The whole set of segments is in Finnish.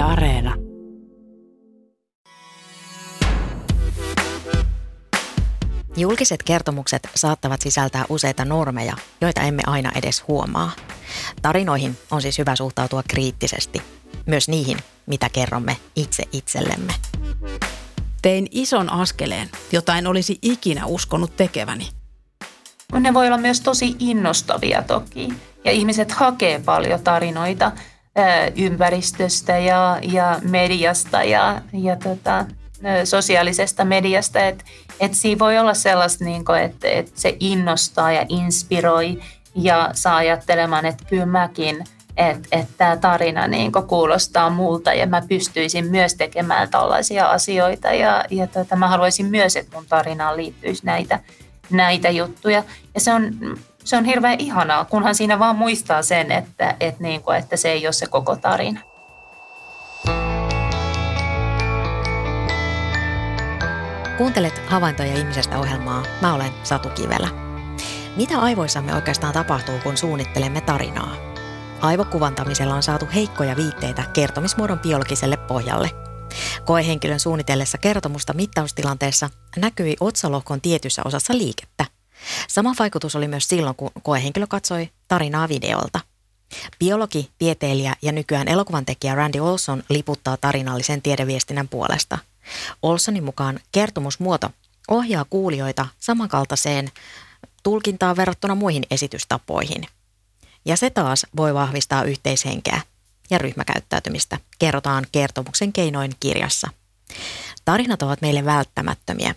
Yle Areena. Julkiset kertomukset saattavat sisältää useita normeja, joita emme aina edes huomaa. Tarinoihin on siis hyvä suhtautua kriittisesti, myös niihin, mitä kerromme itse itsellemme. Tein ison askeleen, jota en olisi ikinä uskonut tekeväni. Ne voi olla myös tosi innostavia toki. Ja ihmiset hakee paljon tarinoita ympäristöstä ja, ja mediasta ja, ja tota, sosiaalisesta mediasta. Että et siinä voi olla sellaista, niin että et se innostaa ja inspiroi ja saa ajattelemaan, että kyllä mäkin, että et tämä tarina niin kuulostaa multa ja mä pystyisin myös tekemään tällaisia asioita ja, ja tota, mä haluaisin myös, että mun tarinaan liittyisi näitä, näitä juttuja. Ja se on, se on hirveän ihanaa, kunhan siinä vaan muistaa sen, että, että, niin kuin, että se ei ole se koko tarina. Kuuntelet Havaintoja ihmisestä ohjelmaa. Mä olen Satu Kivelä. Mitä aivoissamme oikeastaan tapahtuu, kun suunnittelemme tarinaa? Aivokuvantamisella on saatu heikkoja viitteitä kertomismuodon biologiselle pohjalle. Koehenkilön suunnitellessa kertomusta mittaustilanteessa näkyi otsalohkon tietyssä osassa liikettä. Sama vaikutus oli myös silloin, kun koehenkilö katsoi tarinaa videolta. Biologi, tieteilijä ja nykyään elokuvan tekijä Randy Olson liputtaa tarinallisen tiedeviestinnän puolesta – Olsonin mukaan kertomusmuoto ohjaa kuulijoita samankaltaiseen tulkintaan verrattuna muihin esitystapoihin. Ja se taas voi vahvistaa yhteishenkeä ja ryhmäkäyttäytymistä, kerrotaan kertomuksen keinoin kirjassa. Tarinat ovat meille välttämättömiä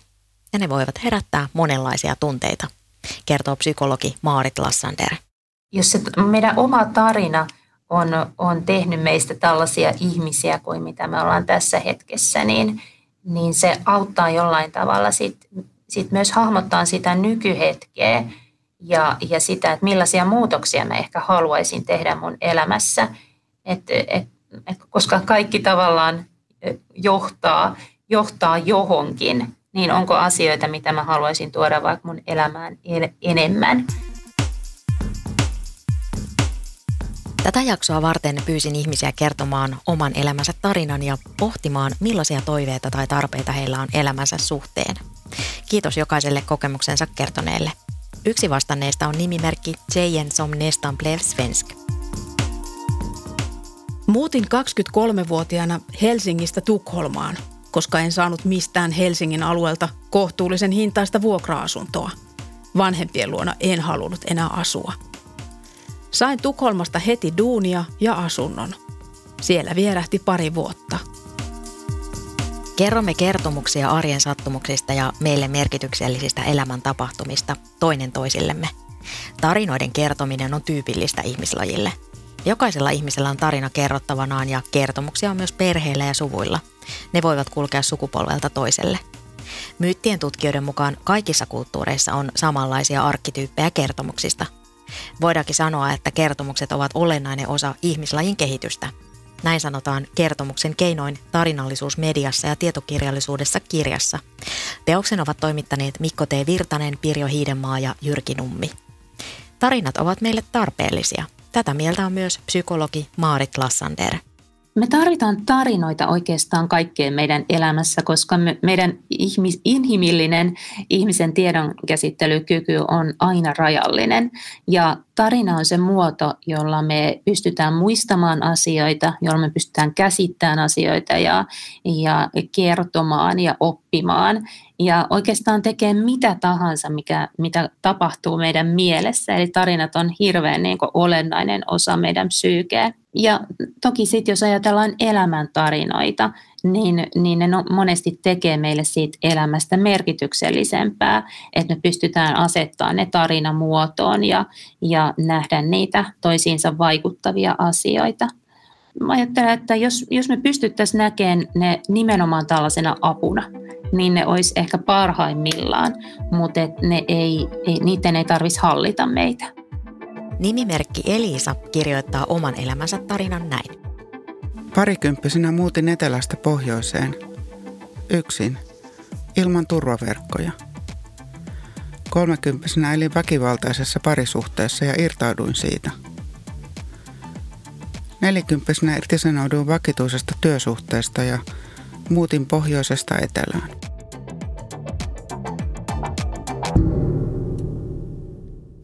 ja ne voivat herättää monenlaisia tunteita, kertoo psykologi Maarit Lassander. Jos se meidän oma tarina on, on tehnyt meistä tällaisia ihmisiä kuin mitä me ollaan tässä hetkessä, niin – niin se auttaa jollain tavalla sit, sit myös hahmottaa sitä nykyhetkeä ja, ja sitä, että millaisia muutoksia mä ehkä haluaisin tehdä mun elämässä. Et, et, et, koska kaikki tavallaan johtaa, johtaa johonkin, niin onko asioita, mitä mä haluaisin tuoda vaikka mun elämään enemmän. Tätä jaksoa varten pyysin ihmisiä kertomaan oman elämänsä tarinan ja pohtimaan, millaisia toiveita tai tarpeita heillä on elämänsä suhteen. Kiitos jokaiselle kokemuksensa kertoneelle. Yksi vastanneista on nimimerkki Jejen som nästan blev svensk. Muutin 23-vuotiaana Helsingistä Tukholmaan, koska en saanut mistään Helsingin alueelta kohtuullisen hintaista vuokra-asuntoa. Vanhempien luona en halunnut enää asua – Sain Tukholmasta heti duunia ja asunnon. Siellä vierähti pari vuotta. Kerromme kertomuksia arjen sattumuksista ja meille merkityksellisistä elämäntapahtumista toinen toisillemme. Tarinoiden kertominen on tyypillistä ihmislajille. Jokaisella ihmisellä on tarina kerrottavanaan ja kertomuksia on myös perheillä ja suvuilla. Ne voivat kulkea sukupolvelta toiselle. Myyttien tutkijoiden mukaan kaikissa kulttuureissa on samanlaisia arkkityyppejä kertomuksista – Voidaankin sanoa, että kertomukset ovat olennainen osa ihmislajin kehitystä. Näin sanotaan kertomuksen keinoin tarinallisuus mediassa ja tietokirjallisuudessa kirjassa. Teoksen ovat toimittaneet Mikko T. Virtanen, Pirjo Hiidenmaa ja Jyrki Nummi. Tarinat ovat meille tarpeellisia. Tätä mieltä on myös psykologi Maarit Lassander. Me tarvitaan tarinoita oikeastaan kaikkeen meidän elämässä, koska me, meidän ihmis, inhimillinen ihmisen tiedonkäsittelykyky on aina rajallinen. Ja tarina on se muoto, jolla me pystytään muistamaan asioita, jolla me pystytään käsittämään asioita ja, ja kertomaan ja oppimaan. Ja oikeastaan tekee mitä tahansa, mikä, mitä tapahtuu meidän mielessä. Eli tarinat on hirveän niin kuin, olennainen osa meidän psyykeä. Ja toki sitten, jos ajatellaan elämäntarinoita, niin, niin ne no, monesti tekee meille siitä elämästä merkityksellisempää, että me pystytään asettamaan ne tarinamuotoon ja, ja nähdä niitä toisiinsa vaikuttavia asioita. Mä ajattelen, että jos, jos me pystyttäisiin näkemään ne nimenomaan tällaisena apuna, niin ne olisi ehkä parhaimmillaan, mutta ne ei, ei, niiden ei tarvitsisi hallita meitä. Nimimerkki Elisa kirjoittaa oman elämänsä tarinan näin. Parikymppisenä muutin etelästä pohjoiseen. Yksin. Ilman turvaverkkoja. Kolmekymppisenä elin väkivaltaisessa parisuhteessa ja irtauduin siitä. Nelikymppisenä irtisanouduin vakituisesta työsuhteesta ja muutin pohjoisesta etelään.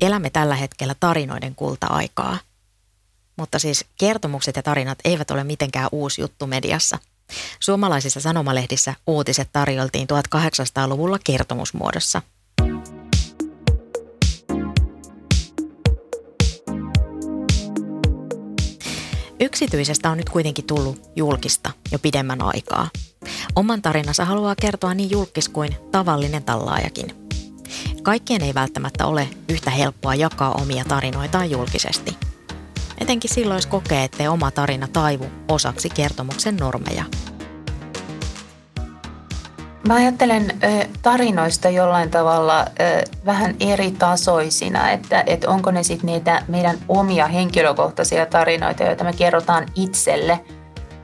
Elämme tällä hetkellä tarinoiden kulta-aikaa. Mutta siis kertomukset ja tarinat eivät ole mitenkään uusi juttu mediassa. Suomalaisissa sanomalehdissä uutiset tarjoltiin 1800-luvulla kertomusmuodossa. Yksityisestä on nyt kuitenkin tullut julkista jo pidemmän aikaa. Oman tarinansa haluaa kertoa niin julkis kuin tavallinen tallaajakin. Kaikkien ei välttämättä ole yhtä helppoa jakaa omia tarinoitaan julkisesti. Etenkin silloin, jos kokee, ettei oma tarina taivu osaksi kertomuksen normeja. Mä ajattelen tarinoista jollain tavalla vähän eri tasoisina, että et onko ne sitten niitä meidän omia henkilökohtaisia tarinoita, joita me kerrotaan itselle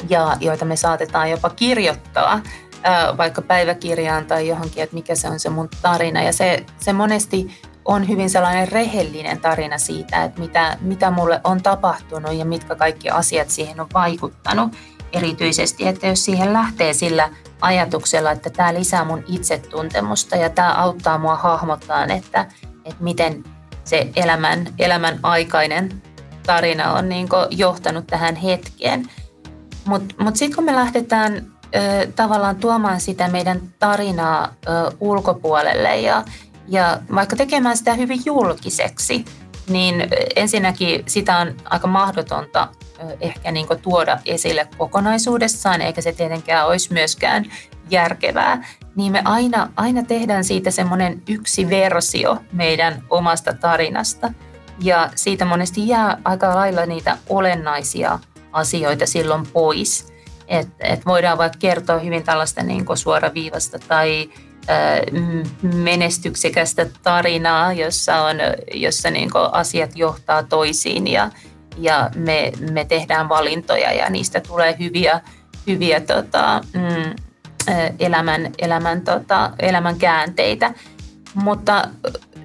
ja joita me saatetaan jopa kirjoittaa vaikka päiväkirjaan tai johonkin, että mikä se on se mun tarina. Ja se, se monesti on hyvin sellainen rehellinen tarina siitä, että mitä, mitä mulle on tapahtunut ja mitkä kaikki asiat siihen on vaikuttanut erityisesti, että jos siihen lähtee sillä ajatuksella, että tämä lisää mun itsetuntemusta ja tämä auttaa mua hahmottaa, että, että miten se elämän, elämän aikainen tarina on niin johtanut tähän hetkeen. Mutta mut, mut sitten kun me lähdetään ö, tavallaan tuomaan sitä meidän tarinaa ö, ulkopuolelle ja, ja vaikka tekemään sitä hyvin julkiseksi, niin ensinnäkin sitä on aika mahdotonta ehkä niin tuoda esille kokonaisuudessaan, eikä se tietenkään olisi myöskään järkevää, niin me aina, aina tehdään siitä semmoinen yksi versio meidän omasta tarinasta. Ja siitä monesti jää aika lailla niitä olennaisia asioita silloin pois. Et, et voidaan vaikka kertoa hyvin tällaista niin suoraviivasta tai menestyksekästä tarinaa, jossa, on, jossa niin asiat johtaa toisiin ja, ja me, me tehdään valintoja ja niistä tulee hyviä, hyviä tota, mm, elämän, elämän, tota, elämän käänteitä. Mutta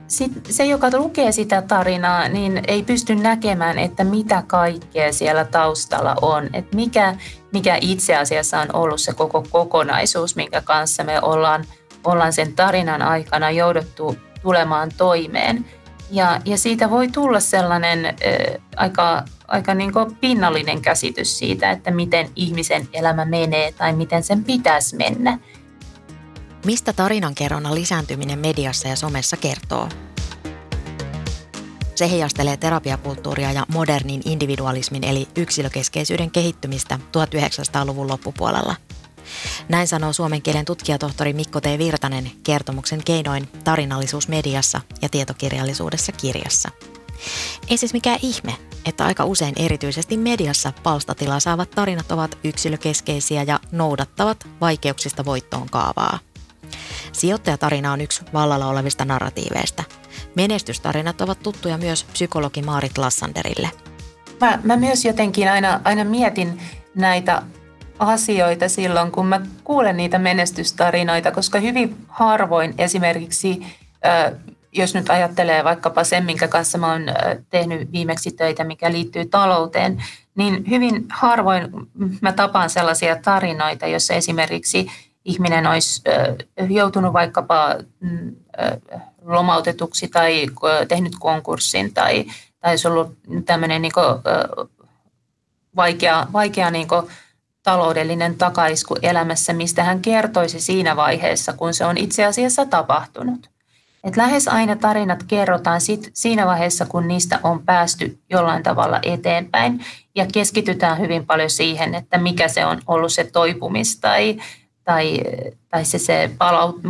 sit, se, joka lukee sitä tarinaa, niin ei pysty näkemään, että mitä kaikkea siellä taustalla on. Että mikä, mikä itse asiassa on ollut se koko kokonaisuus, minkä kanssa me ollaan, ollaan sen tarinan aikana jouduttu tulemaan toimeen. Ja, ja siitä voi tulla sellainen äh, aika, aika niin pinnallinen käsitys siitä, että miten ihmisen elämä menee tai miten sen pitäisi mennä. Mistä tarinankerronnan lisääntyminen mediassa ja somessa kertoo? Se heijastelee terapiakulttuuria ja modernin individualismin eli yksilökeskeisyyden kehittymistä 1900-luvun loppupuolella – näin sanoo suomen kielen tutkijatohtori Mikko T. Virtanen kertomuksen keinoin tarinallisuus mediassa ja tietokirjallisuudessa kirjassa. Ei siis mikään ihme, että aika usein erityisesti mediassa palstatilaa saavat tarinat ovat yksilökeskeisiä ja noudattavat vaikeuksista voittoon kaavaa. Sijoittajatarina on yksi vallalla olevista narratiiveista. Menestystarinat ovat tuttuja myös psykologi Maarit Lassanderille. Mä, mä myös jotenkin aina, aina mietin näitä asioita silloin, kun mä kuulen niitä menestystarinoita, koska hyvin harvoin esimerkiksi, jos nyt ajattelee vaikkapa sen, minkä kanssa mä oon tehnyt viimeksi töitä, mikä liittyy talouteen, niin hyvin harvoin mä tapaan sellaisia tarinoita, joissa esimerkiksi ihminen olisi joutunut vaikkapa mm, lomautetuksi tai tehnyt konkurssin tai, tai olisi ollut tämmöinen niin vaikea, vaikea niin taloudellinen takaisku elämässä, mistä hän kertoisi siinä vaiheessa, kun se on itse asiassa tapahtunut. Et lähes aina tarinat kerrotaan sit siinä vaiheessa, kun niistä on päästy jollain tavalla eteenpäin ja keskitytään hyvin paljon siihen, että mikä se on ollut se toipumis tai, tai, tai se, se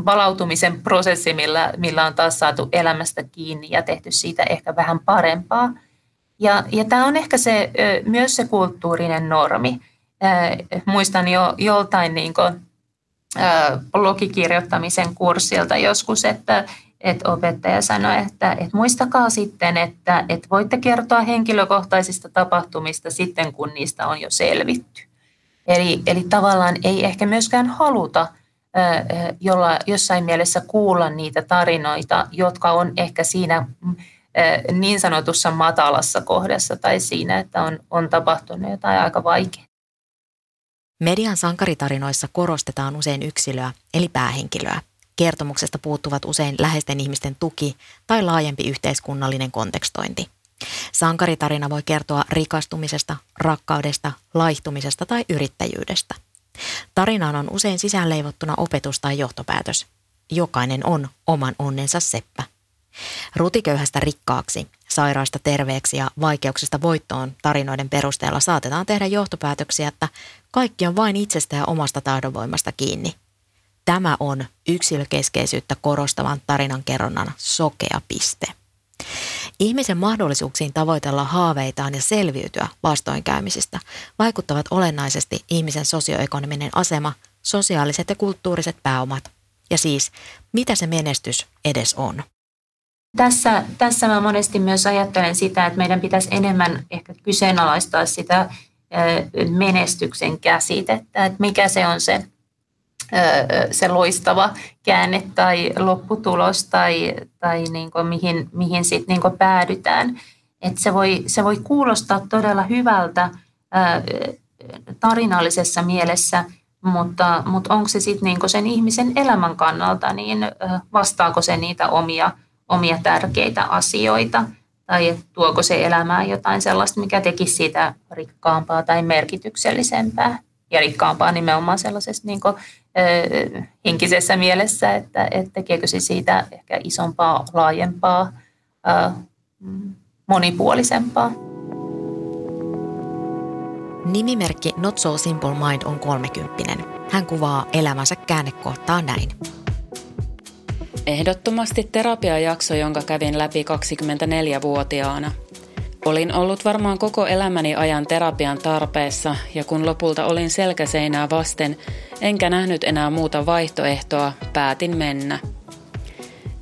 palautumisen prosessi, millä, millä on taas saatu elämästä kiinni ja tehty siitä ehkä vähän parempaa. Ja, ja tämä on ehkä se, myös se kulttuurinen normi – äh, muistan jo joltain niin kuin, äh, blogikirjoittamisen kurssilta joskus, että, että opettaja sanoi, että, että muistakaa sitten, että, että voitte kertoa henkilökohtaisista tapahtumista sitten, kun niistä on jo selvitty. Eli, eli tavallaan ei ehkä myöskään haluta jolla, jossain mielessä kuulla niitä tarinoita, jotka on ehkä siinä niin sanotussa matalassa kohdassa tai siinä, että on, on tapahtunut jotain aika vaikeaa. Median sankaritarinoissa korostetaan usein yksilöä, eli päähenkilöä. Kertomuksesta puuttuvat usein läheisten ihmisten tuki tai laajempi yhteiskunnallinen kontekstointi. Sankaritarina voi kertoa rikastumisesta, rakkaudesta, laihtumisesta tai yrittäjyydestä. Tarinaan on usein sisäänleivottuna opetus tai johtopäätös. Jokainen on oman onnensa seppä. Rutiköyhästä rikkaaksi, sairaasta terveeksi ja vaikeuksista voittoon tarinoiden perusteella saatetaan tehdä johtopäätöksiä, että kaikki on vain itsestä ja omasta tahdonvoimasta kiinni. Tämä on yksilökeskeisyyttä korostavan tarinan kerronnan sokea piste. Ihmisen mahdollisuuksiin tavoitella haaveitaan ja selviytyä vastoinkäymisistä vaikuttavat olennaisesti ihmisen sosioekonominen asema, sosiaaliset ja kulttuuriset pääomat ja siis mitä se menestys edes on. Tässä, tässä mä monesti myös ajattelen sitä, että meidän pitäisi enemmän ehkä kyseenalaistaa sitä menestyksen käsitettä, että mikä se on se, se loistava käänne tai lopputulos tai, tai niin kuin mihin, mihin sitten niin päädytään. Että se, voi, se voi kuulostaa todella hyvältä tarinallisessa mielessä, mutta, mutta onko se sitten niin sen ihmisen elämän kannalta, niin vastaako se niitä omia, omia tärkeitä asioita – tai tuoko se elämään jotain sellaista, mikä tekisi siitä rikkaampaa tai merkityksellisempää. Ja rikkaampaa nimenomaan sellaisessa niin kuin, ö, henkisessä mielessä, että, että tekeekö se siitä ehkä isompaa, laajempaa, ö, monipuolisempaa. Nimimerkki Not So Simple Mind on kolmekymppinen. Hän kuvaa elämänsä käännekohtaa näin. Ehdottomasti terapiajakso, jonka kävin läpi 24-vuotiaana. Olin ollut varmaan koko elämäni ajan terapian tarpeessa ja kun lopulta olin selkäseinää vasten, enkä nähnyt enää muuta vaihtoehtoa, päätin mennä.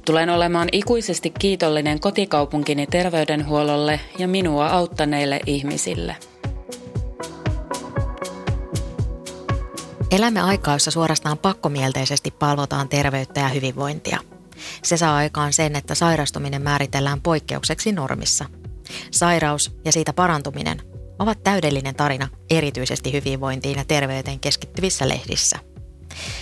Tulen olemaan ikuisesti kiitollinen kotikaupunkini terveydenhuollolle ja minua auttaneille ihmisille. Elämme aikaa, jossa suorastaan pakkomielteisesti palvotaan terveyttä ja hyvinvointia. Se saa aikaan sen, että sairastuminen määritellään poikkeukseksi normissa. Sairaus ja siitä parantuminen ovat täydellinen tarina erityisesti hyvinvointiin ja terveyteen keskittyvissä lehdissä.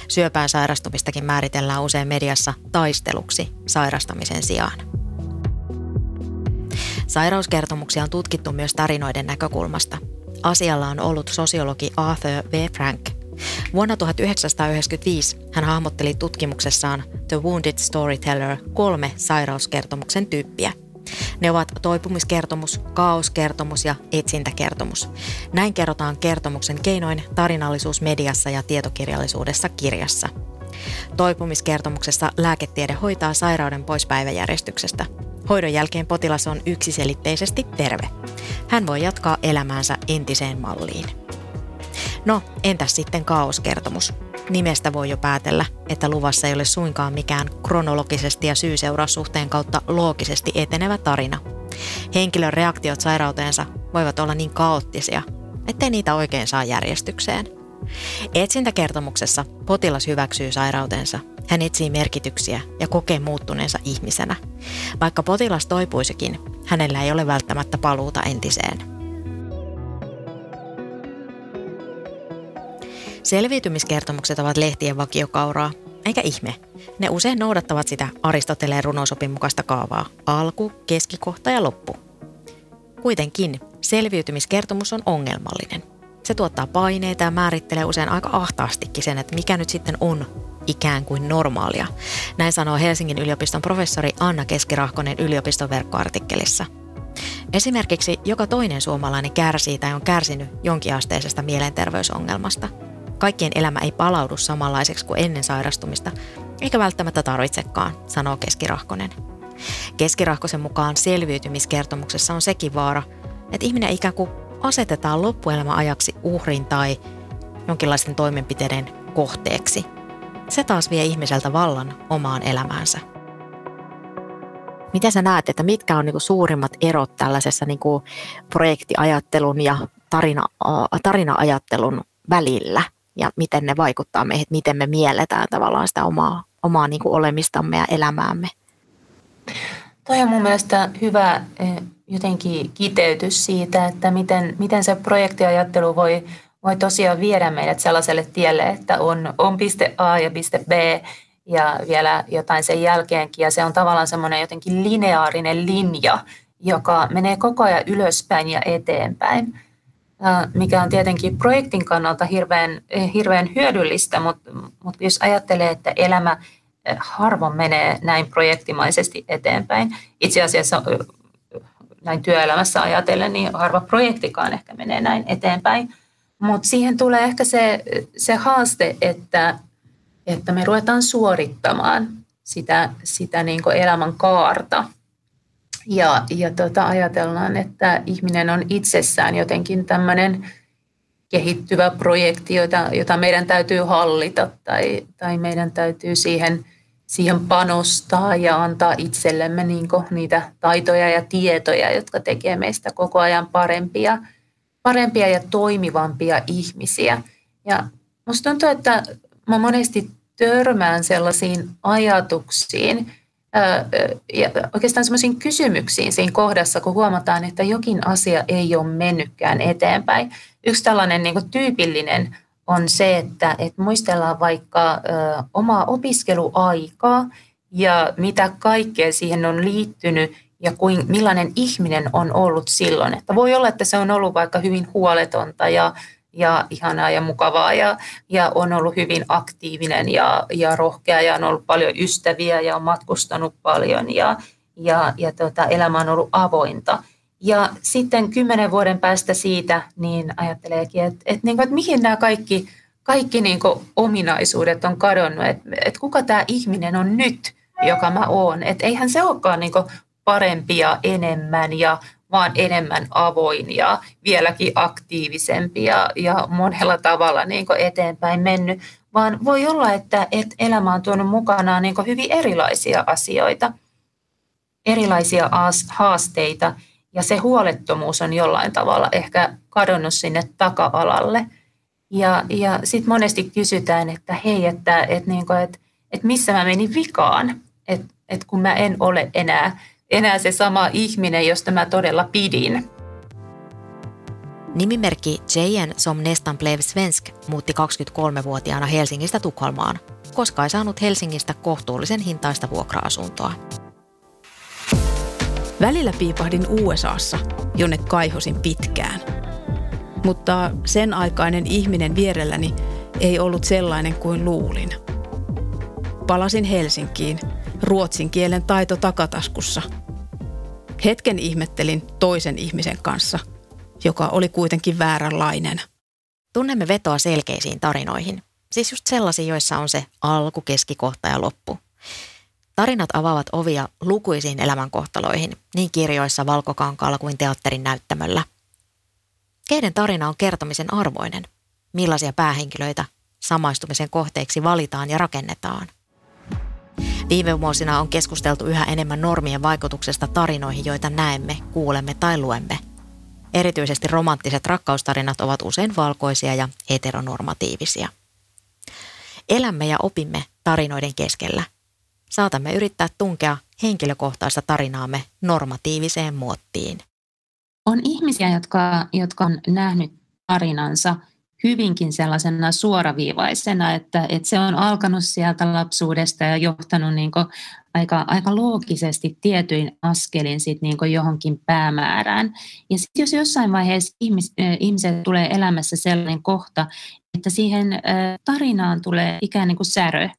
Syöpään sairastumistakin määritellään usein mediassa taisteluksi sairastamisen sijaan. Sairauskertomuksia on tutkittu myös tarinoiden näkökulmasta. Asialla on ollut sosiologi Arthur V. Frank, Vuonna 1995 hän hahmotteli tutkimuksessaan The Wounded Storyteller kolme sairauskertomuksen tyyppiä. Ne ovat toipumiskertomus, kaoskertomus ja etsintäkertomus. Näin kerrotaan kertomuksen keinoin tarinallisuus mediassa ja tietokirjallisuudessa kirjassa. Toipumiskertomuksessa lääketiede hoitaa sairauden pois päiväjärjestyksestä. Hoidon jälkeen potilas on yksiselitteisesti terve. Hän voi jatkaa elämäänsä entiseen malliin. No, entäs sitten kaoskertomus? Nimestä voi jo päätellä, että luvassa ei ole suinkaan mikään kronologisesti ja syy-seuraussuhteen kautta loogisesti etenevä tarina. Henkilön reaktiot sairauteensa voivat olla niin kaoottisia, ettei niitä oikein saa järjestykseen. Etsintäkertomuksessa potilas hyväksyy sairautensa. Hän etsii merkityksiä ja kokee muuttuneensa ihmisenä. Vaikka potilas toipuisikin, hänellä ei ole välttämättä paluuta entiseen. Selviytymiskertomukset ovat lehtien vakiokauraa, eikä ihme. Ne usein noudattavat sitä Aristoteleen runosopin mukaista kaavaa. Alku, keskikohta ja loppu. Kuitenkin selviytymiskertomus on ongelmallinen. Se tuottaa paineita ja määrittelee usein aika ahtaastikin sen, että mikä nyt sitten on ikään kuin normaalia. Näin sanoo Helsingin yliopiston professori Anna Keskirahkonen yliopiston verkkoartikkelissa. Esimerkiksi joka toinen suomalainen kärsii tai on kärsinyt jonkinasteisesta mielenterveysongelmasta – Kaikkien elämä ei palaudu samanlaiseksi kuin ennen sairastumista, eikä välttämättä tarvitsekaan, sanoo Keskirahkonen. Keskirahkosen mukaan selviytymiskertomuksessa on sekin vaara, että ihminen ikään kuin asetetaan loppuelämän ajaksi uhrin tai jonkinlaisten toimenpiteiden kohteeksi. Se taas vie ihmiseltä vallan omaan elämäänsä. Miten sä näet, että mitkä on niinku suurimmat erot tällaisessa niinku projektiajattelun ja tarina, tarina-ajattelun välillä? Ja miten ne vaikuttaa meihin, miten me mielletään tavallaan sitä omaa, omaa niin kuin olemistamme ja elämäämme. Toi on mun mielestä hyvä jotenkin kiteytys siitä, että miten, miten se projektiajattelu voi, voi tosiaan viedä meidät sellaiselle tielle, että on, on piste A ja piste B ja vielä jotain sen jälkeenkin. Ja se on tavallaan semmoinen jotenkin lineaarinen linja, joka menee koko ajan ylöspäin ja eteenpäin, mikä on tietenkin projektin kannalta hirveän, hirveän hyödyllistä, mutta, mutta jos ajattelee, että elämä harvoin menee näin projektimaisesti eteenpäin, itse asiassa näin työelämässä ajatellen, niin harva projektikaan ehkä menee näin eteenpäin. Mutta siihen tulee ehkä se, se haaste, että, että me ruvetaan suorittamaan sitä, sitä niin elämän kaarta. Ja, ja tota, ajatellaan, että ihminen on itsessään jotenkin tämmöinen kehittyvä projekti, jota, jota meidän täytyy hallita tai, tai meidän täytyy siihen – siihen panostaa ja antaa itsellemme niin niitä taitoja ja tietoja, jotka tekee meistä koko ajan parempia, parempia ja toimivampia ihmisiä. Ja musta tuntuu, että mä monesti törmään sellaisiin ajatuksiin ja oikeastaan sellaisiin kysymyksiin siinä kohdassa, kun huomataan, että jokin asia ei ole mennytkään eteenpäin. Yksi tällainen niin tyypillinen on se, että, että muistellaan vaikka ö, omaa opiskeluaikaa ja mitä kaikkea siihen on liittynyt ja kuin, millainen ihminen on ollut silloin. Että voi olla, että se on ollut vaikka hyvin huoletonta ja, ja ihanaa ja mukavaa ja, ja on ollut hyvin aktiivinen ja, ja rohkea ja on ollut paljon ystäviä ja on matkustanut paljon ja, ja, ja tota, elämä on ollut avointa. Ja sitten kymmenen vuoden päästä siitä, niin ajatteleekin, että, että, niin kuin, että mihin nämä kaikki, kaikki niin kuin ominaisuudet on kadonnut, että, että kuka tämä ihminen on nyt, joka mä oon. Että eihän se olekaan niin parempi ja enemmän ja vaan enemmän avoin ja vieläkin aktiivisempi ja, ja monella tavalla niin eteenpäin mennyt, vaan voi olla, että, että elämä on tuonut mukanaan niin hyvin erilaisia asioita, erilaisia haasteita – ja se huolettomuus on jollain tavalla ehkä kadonnut sinne taka-alalle. Ja, ja sitten monesti kysytään, että hei, että, että, niin että, että missä mä menin vikaan, että, että kun mä en ole enää, enää se sama ihminen, josta mä todella pidin. Nimimerkki J.N. som nästan blev svensk muutti 23-vuotiaana Helsingistä Tukholmaan, koska ei saanut Helsingistä kohtuullisen hintaista vuokra-asuntoa. Välillä piipahdin USAssa, jonne kaihosin pitkään. Mutta sen aikainen ihminen vierelläni ei ollut sellainen kuin luulin. Palasin Helsinkiin, ruotsin kielen taito takataskussa. Hetken ihmettelin toisen ihmisen kanssa, joka oli kuitenkin vääränlainen. Tunnemme vetoa selkeisiin tarinoihin. Siis just sellaisia, joissa on se alku, keskikohta ja loppu. Tarinat avaavat ovia lukuisiin elämänkohtaloihin, niin kirjoissa, valkokankaalla kuin teatterin näyttämöllä. Keiden tarina on kertomisen arvoinen? Millaisia päähenkilöitä samaistumisen kohteeksi valitaan ja rakennetaan? Viime vuosina on keskusteltu yhä enemmän normien vaikutuksesta tarinoihin, joita näemme, kuulemme tai luemme. Erityisesti romanttiset rakkaustarinat ovat usein valkoisia ja heteronormatiivisia. Elämme ja opimme tarinoiden keskellä – saatamme yrittää tunkea henkilökohtaista tarinaamme normatiiviseen muottiin. On ihmisiä, jotka, jotka on nähnyt tarinansa hyvinkin sellaisena suoraviivaisena, että, että se on alkanut sieltä lapsuudesta ja johtanut niin aika, aika loogisesti tietyin askelin sit niin johonkin päämäärään. Ja sitten jos jossain vaiheessa ihmis, ihmiset tulee elämässä sellainen kohta, että siihen tarinaan tulee ikään kuin särö,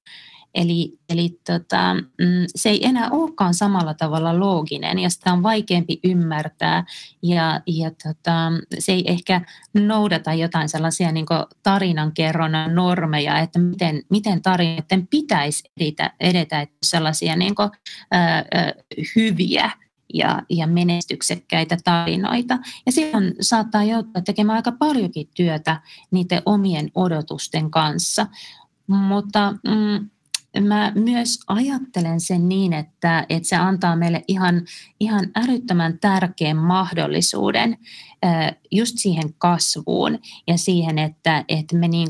Eli, eli tota, mm, se ei enää olekaan samalla tavalla looginen ja sitä on vaikeampi ymmärtää ja, ja tota, se ei ehkä noudata jotain sellaisia niin tarinankerronnan normeja, että miten, miten tarinoiden pitäisi edetä, edetä että sellaisia niin kuin, ää, ää, hyviä ja, ja menestyksekkäitä tarinoita. Ja silloin saattaa joutua tekemään aika paljonkin työtä niiden omien odotusten kanssa. Mutta mm, mä myös ajattelen sen niin, että, että se antaa meille ihan, ihan älyttömän tärkeän mahdollisuuden just siihen kasvuun ja siihen, että, että me niin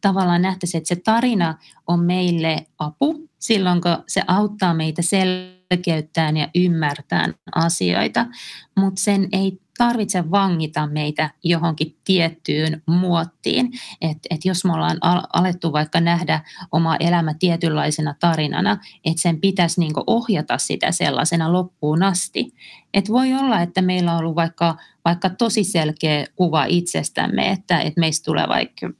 tavallaan nähtäisiin, että se tarina on meille apu silloin, kun se auttaa meitä selkeyttämään ja ymmärtämään asioita, mutta sen ei tarvitse vangita meitä johonkin tiettyyn muottiin. Että et jos me ollaan alettu vaikka nähdä oma elämä tietynlaisena tarinana, että sen pitäisi niinku ohjata sitä sellaisena loppuun asti. Et voi olla, että meillä on ollut vaikka, vaikka tosi selkeä kuva itsestämme, että, että meistä tulee vaikka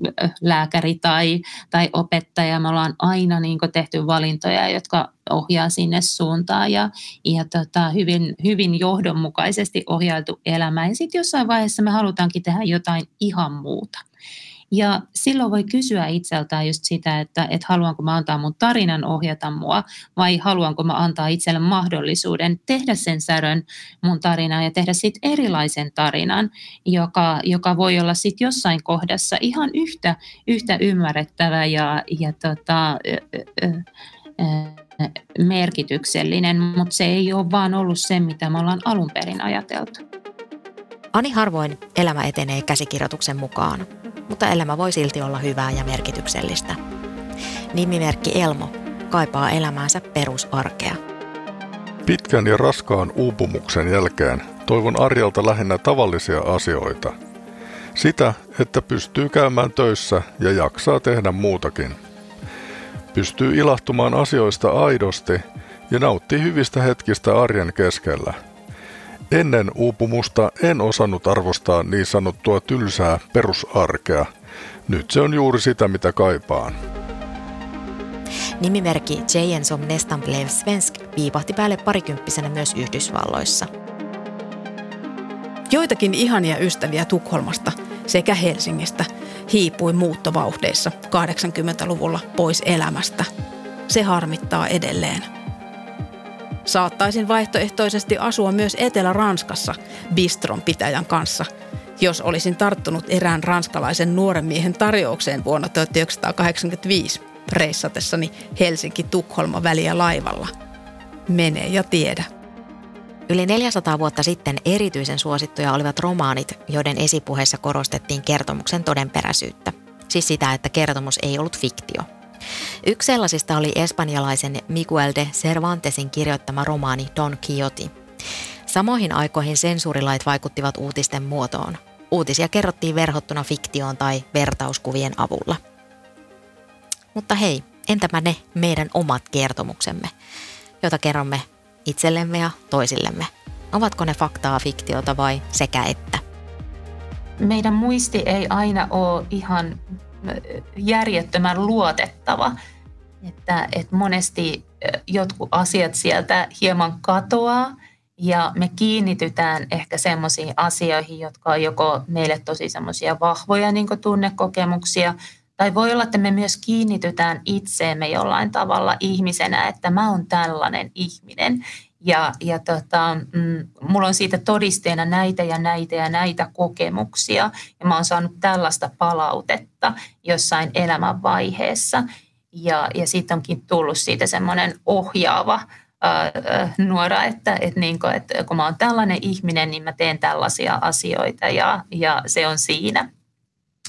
lääkäri tai, tai opettaja. Me ollaan aina niin tehty valintoja, jotka ohjaa sinne suuntaan ja, ja tota, hyvin, hyvin johdonmukaisesti ohjailtu elämä. Ja sitten jossain vaiheessa me halutaankin tehdä jotain ihan muuta. Ja silloin voi kysyä itseltään just sitä, että, että haluanko mä antaa mun tarinan ohjata mua vai haluanko mä antaa itselle mahdollisuuden tehdä sen särön mun tarinaan ja tehdä siitä erilaisen tarinan, joka, joka voi olla sitten jossain kohdassa ihan yhtä, yhtä ymmärrettävä ja, ja tota, ö, ö, ö, merkityksellinen, mutta se ei ole vaan ollut se, mitä me ollaan alun perin ajateltu. Ani harvoin elämä etenee käsikirjoituksen mukaan mutta elämä voi silti olla hyvää ja merkityksellistä. Nimimerkki Elmo kaipaa elämäänsä perusarkea. Pitkän ja raskaan uupumuksen jälkeen toivon Arjalta lähinnä tavallisia asioita. Sitä, että pystyy käymään töissä ja jaksaa tehdä muutakin. Pystyy ilahtumaan asioista aidosti ja nauttii hyvistä hetkistä arjen keskellä – Ennen uupumusta en osannut arvostaa niin sanottua tylsää perusarkea. Nyt se on juuri sitä, mitä kaipaan. Nimimerkki Jane som nästan blev svensk viipahti päälle parikymppisenä myös Yhdysvalloissa. Joitakin ihania ystäviä Tukholmasta sekä Helsingistä hiipui muuttovauhdeissa 80-luvulla pois elämästä. Se harmittaa edelleen. Saattaisin vaihtoehtoisesti asua myös Etelä-Ranskassa bistron pitäjän kanssa, jos olisin tarttunut erään ranskalaisen nuoren miehen tarjoukseen vuonna 1985 reissatessani Helsinki-Tukholma väliä laivalla. Mene ja tiedä. Yli 400 vuotta sitten erityisen suosittuja olivat romaanit, joiden esipuheessa korostettiin kertomuksen todenperäisyyttä. Siis sitä, että kertomus ei ollut fiktio – Yksi sellaisista oli espanjalaisen Miguel de Cervantesin kirjoittama romaani Don Quixote. Samoihin aikoihin sensuurilait vaikuttivat uutisten muotoon. Uutisia kerrottiin verhottuna fiktioon tai vertauskuvien avulla. Mutta hei, entäpä ne meidän omat kertomuksemme, joita kerromme itsellemme ja toisillemme? Ovatko ne faktaa, fiktiota vai sekä että? Meidän muisti ei aina ole ihan järjettömän luotettava. Että, että monesti jotkut asiat sieltä hieman katoaa ja me kiinnitytään ehkä semmoisiin asioihin, jotka on joko meille tosi semmoisia vahvoja niin tunnekokemuksia, tai voi olla, että me myös kiinnitytään itseemme jollain tavalla ihmisenä, että mä oon tällainen ihminen. Ja, ja tota, mm, mulla on siitä todisteena näitä ja näitä ja näitä kokemuksia. Ja mä oon saanut tällaista palautetta jossain elämänvaiheessa. Ja, ja sitten onkin tullut siitä semmoinen ohjaava ää, nuora, että, että, niin kuin, että kun mä oon tällainen ihminen, niin mä teen tällaisia asioita ja, ja se on siinä.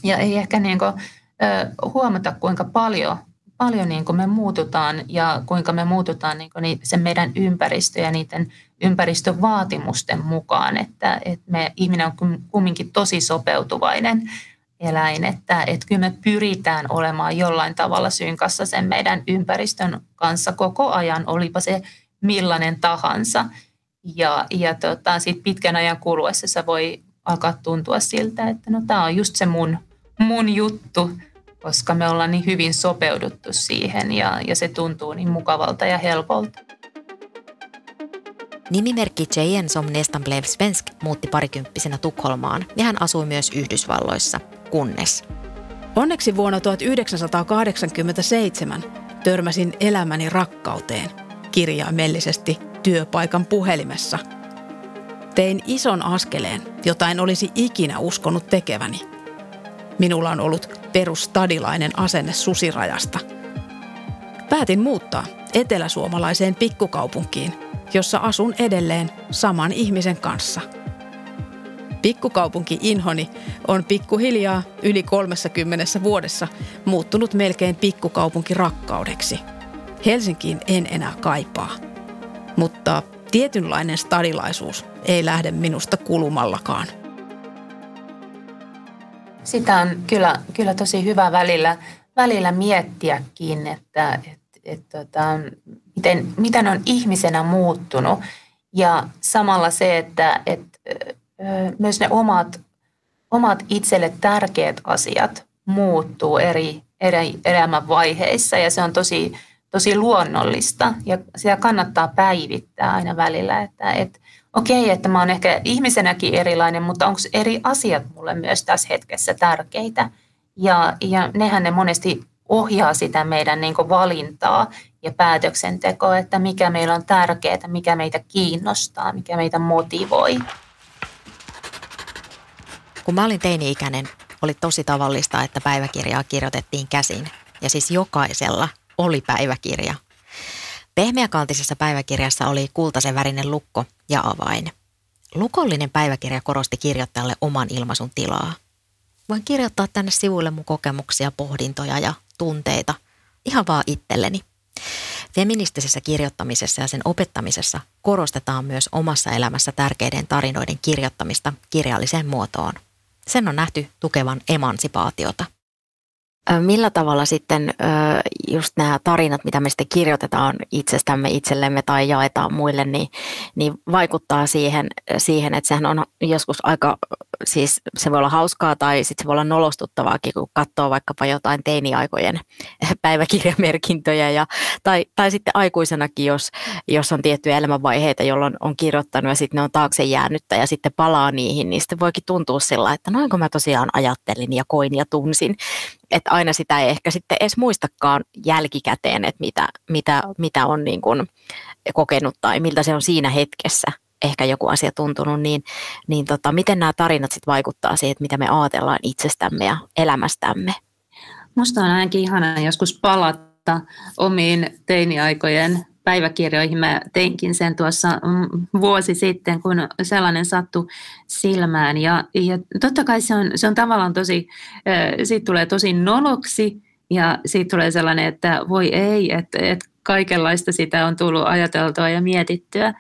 Ja ei ehkä niin kuin, huomata, kuinka paljon paljon niin kuin me muututaan ja kuinka me muututaan niin kuin sen meidän ympäristö ja niiden ympäristövaatimusten mukaan, että, että me, ihminen on kumminkin tosi sopeutuvainen eläin, että, että kyllä me pyritään olemaan jollain tavalla synkassa sen meidän ympäristön kanssa koko ajan, olipa se millainen tahansa. Ja, ja tota, sitten pitkän ajan kuluessa se voi alkaa tuntua siltä, että no tämä on just se mun, mun juttu, koska me ollaan niin hyvin sopeuduttu siihen ja, ja se tuntuu niin mukavalta ja helpolta. Nimimerkki Jane som nästan blev svensk muutti parikymppisenä Tukholmaan ja hän asui myös Yhdysvalloissa, kunnes. Onneksi vuonna 1987 törmäsin elämäni rakkauteen kirjaimellisesti työpaikan puhelimessa. Tein ison askeleen, jota en olisi ikinä uskonut tekeväni – Minulla on ollut perustadilainen asenne susirajasta. Päätin muuttaa eteläsuomalaiseen pikkukaupunkiin, jossa asun edelleen saman ihmisen kanssa. Pikkukaupunki Inhoni on pikkuhiljaa yli 30 vuodessa muuttunut melkein pikkukaupunki rakkaudeksi. Helsinkiin en enää kaipaa. Mutta tietynlainen stadilaisuus ei lähde minusta kulumallakaan. Sitä on kyllä, kyllä tosi hyvä välillä, välillä miettiäkin, että, että, että, että miten, miten on ihmisenä muuttunut. Ja samalla se, että, että myös ne omat, omat itselle tärkeät asiat muuttuu eri, eri elämänvaiheissa ja se on tosi, tosi luonnollista ja sitä kannattaa päivittää aina välillä, että, että okei, että mä oon ehkä ihmisenäkin erilainen, mutta onko eri asiat mulle myös tässä hetkessä tärkeitä. Ja, ja nehän ne monesti ohjaa sitä meidän niin valintaa ja päätöksentekoa, että mikä meillä on tärkeää, mikä meitä kiinnostaa, mikä meitä motivoi. Kun mä olin teini-ikäinen, oli tosi tavallista, että päiväkirjaa kirjoitettiin käsin. Ja siis jokaisella oli päiväkirja. Pehmeäkantisessa päiväkirjassa oli kultaisen värinen lukko ja avain. Lukollinen päiväkirja korosti kirjoittajalle oman ilmaisun tilaa. Voin kirjoittaa tänne sivuille mun kokemuksia, pohdintoja ja tunteita ihan vaan itselleni. Feministisessä kirjoittamisessa ja sen opettamisessa korostetaan myös omassa elämässä tärkeiden tarinoiden kirjoittamista kirjalliseen muotoon. Sen on nähty tukevan emansipaatiota – Millä tavalla sitten just nämä tarinat, mitä me sitten kirjoitetaan itsestämme itsellemme tai jaetaan muille, niin, niin vaikuttaa siihen, siihen, että sehän on joskus aika, siis se voi olla hauskaa tai sitten se voi olla nolostuttavaakin, kun katsoo vaikkapa jotain teiniaikojen päiväkirjamerkintöjä ja, tai, tai sitten aikuisenakin, jos, jos on tiettyjä elämänvaiheita, jolloin on kirjoittanut ja sitten ne on taakse jäänyttä ja sitten palaa niihin, niin sitten voikin tuntua sillä, että noinko mä tosiaan ajattelin ja koin ja tunsin. Että aina sitä ei ehkä sitten edes muistakaan jälkikäteen, että mitä, mitä, mitä on niin kuin kokenut tai miltä se on siinä hetkessä ehkä joku asia tuntunut, niin, niin tota, miten nämä tarinat sitten vaikuttaa siihen, että mitä me ajatellaan itsestämme ja elämästämme? Musta on ainakin ihana joskus palata omiin teiniaikojen päiväkirjoihin. Mä teinkin sen tuossa mm, vuosi sitten, kun sellainen sattui silmään. Ja, ja totta kai se on, se on tavallaan tosi, siitä tulee tosi noloksi ja siitä tulee sellainen, että voi ei, että, että kaikenlaista sitä on tullut ajateltua ja mietittyä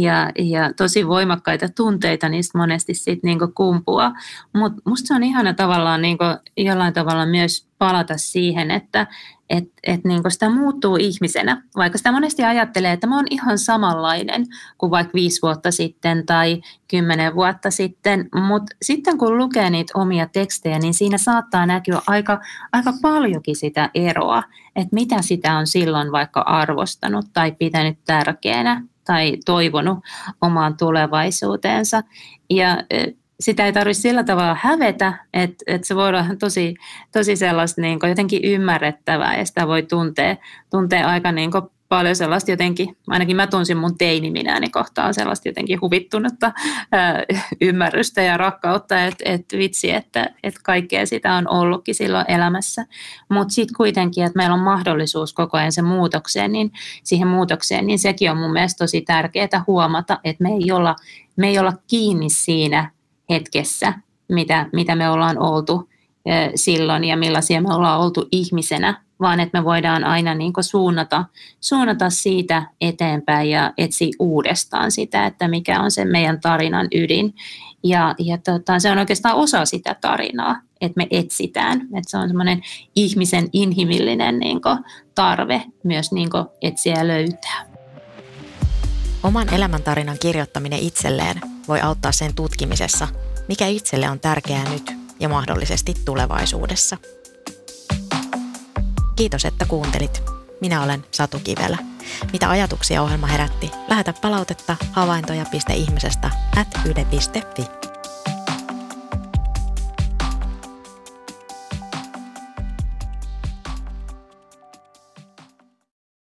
ja, ja tosi voimakkaita tunteita niistä monesti sitten niinku kumpua. Mutta musta se on ihana tavallaan niinku jollain tavalla myös palata siihen, että et, et niinku sitä muuttuu ihmisenä. Vaikka sitä monesti ajattelee, että mä oon ihan samanlainen kuin vaikka viisi vuotta sitten tai kymmenen vuotta sitten, mutta sitten kun lukee niitä omia tekstejä, niin siinä saattaa näkyä aika, aika paljonkin sitä eroa, että mitä sitä on silloin vaikka arvostanut tai pitänyt tärkeänä tai toivonut omaan tulevaisuuteensa. Ja sitä ei tarvitse sillä tavalla hävetä, että, että se voi olla tosi, tosi sellaista niin jotenkin ymmärrettävää ja sitä voi tuntea, tuntea aika niin paljon sellaista jotenkin, ainakin mä tunsin mun teiniminäni kohtaan sellaista jotenkin huvittunutta ää, ymmärrystä ja rakkautta, että et vitsi, että et kaikkea sitä on ollutkin silloin elämässä. Mutta sitten kuitenkin, että meillä on mahdollisuus koko ajan se muutokseen, niin siihen muutokseen, niin sekin on mun mielestä tosi tärkeää huomata, että me ei olla, me ei olla kiinni siinä hetkessä, mitä, mitä me ollaan oltu silloin ja millaisia me ollaan oltu ihmisenä vaan että me voidaan aina niin suunnata, suunnata siitä eteenpäin ja etsiä uudestaan sitä, että mikä on se meidän tarinan ydin. Ja, ja tota, se on oikeastaan osa sitä tarinaa, että me etsitään. Että se on semmoinen ihmisen inhimillinen niin tarve myös niin etsiä ja löytää. Oman elämäntarinan kirjoittaminen itselleen voi auttaa sen tutkimisessa, mikä itselle on tärkeää nyt ja mahdollisesti tulevaisuudessa. Kiitos, että kuuntelit. Minä olen Satu Kivelä. Mitä ajatuksia ohjelma herätti? Lähetä palautetta havaintoja.ihmisestä at yle.fi.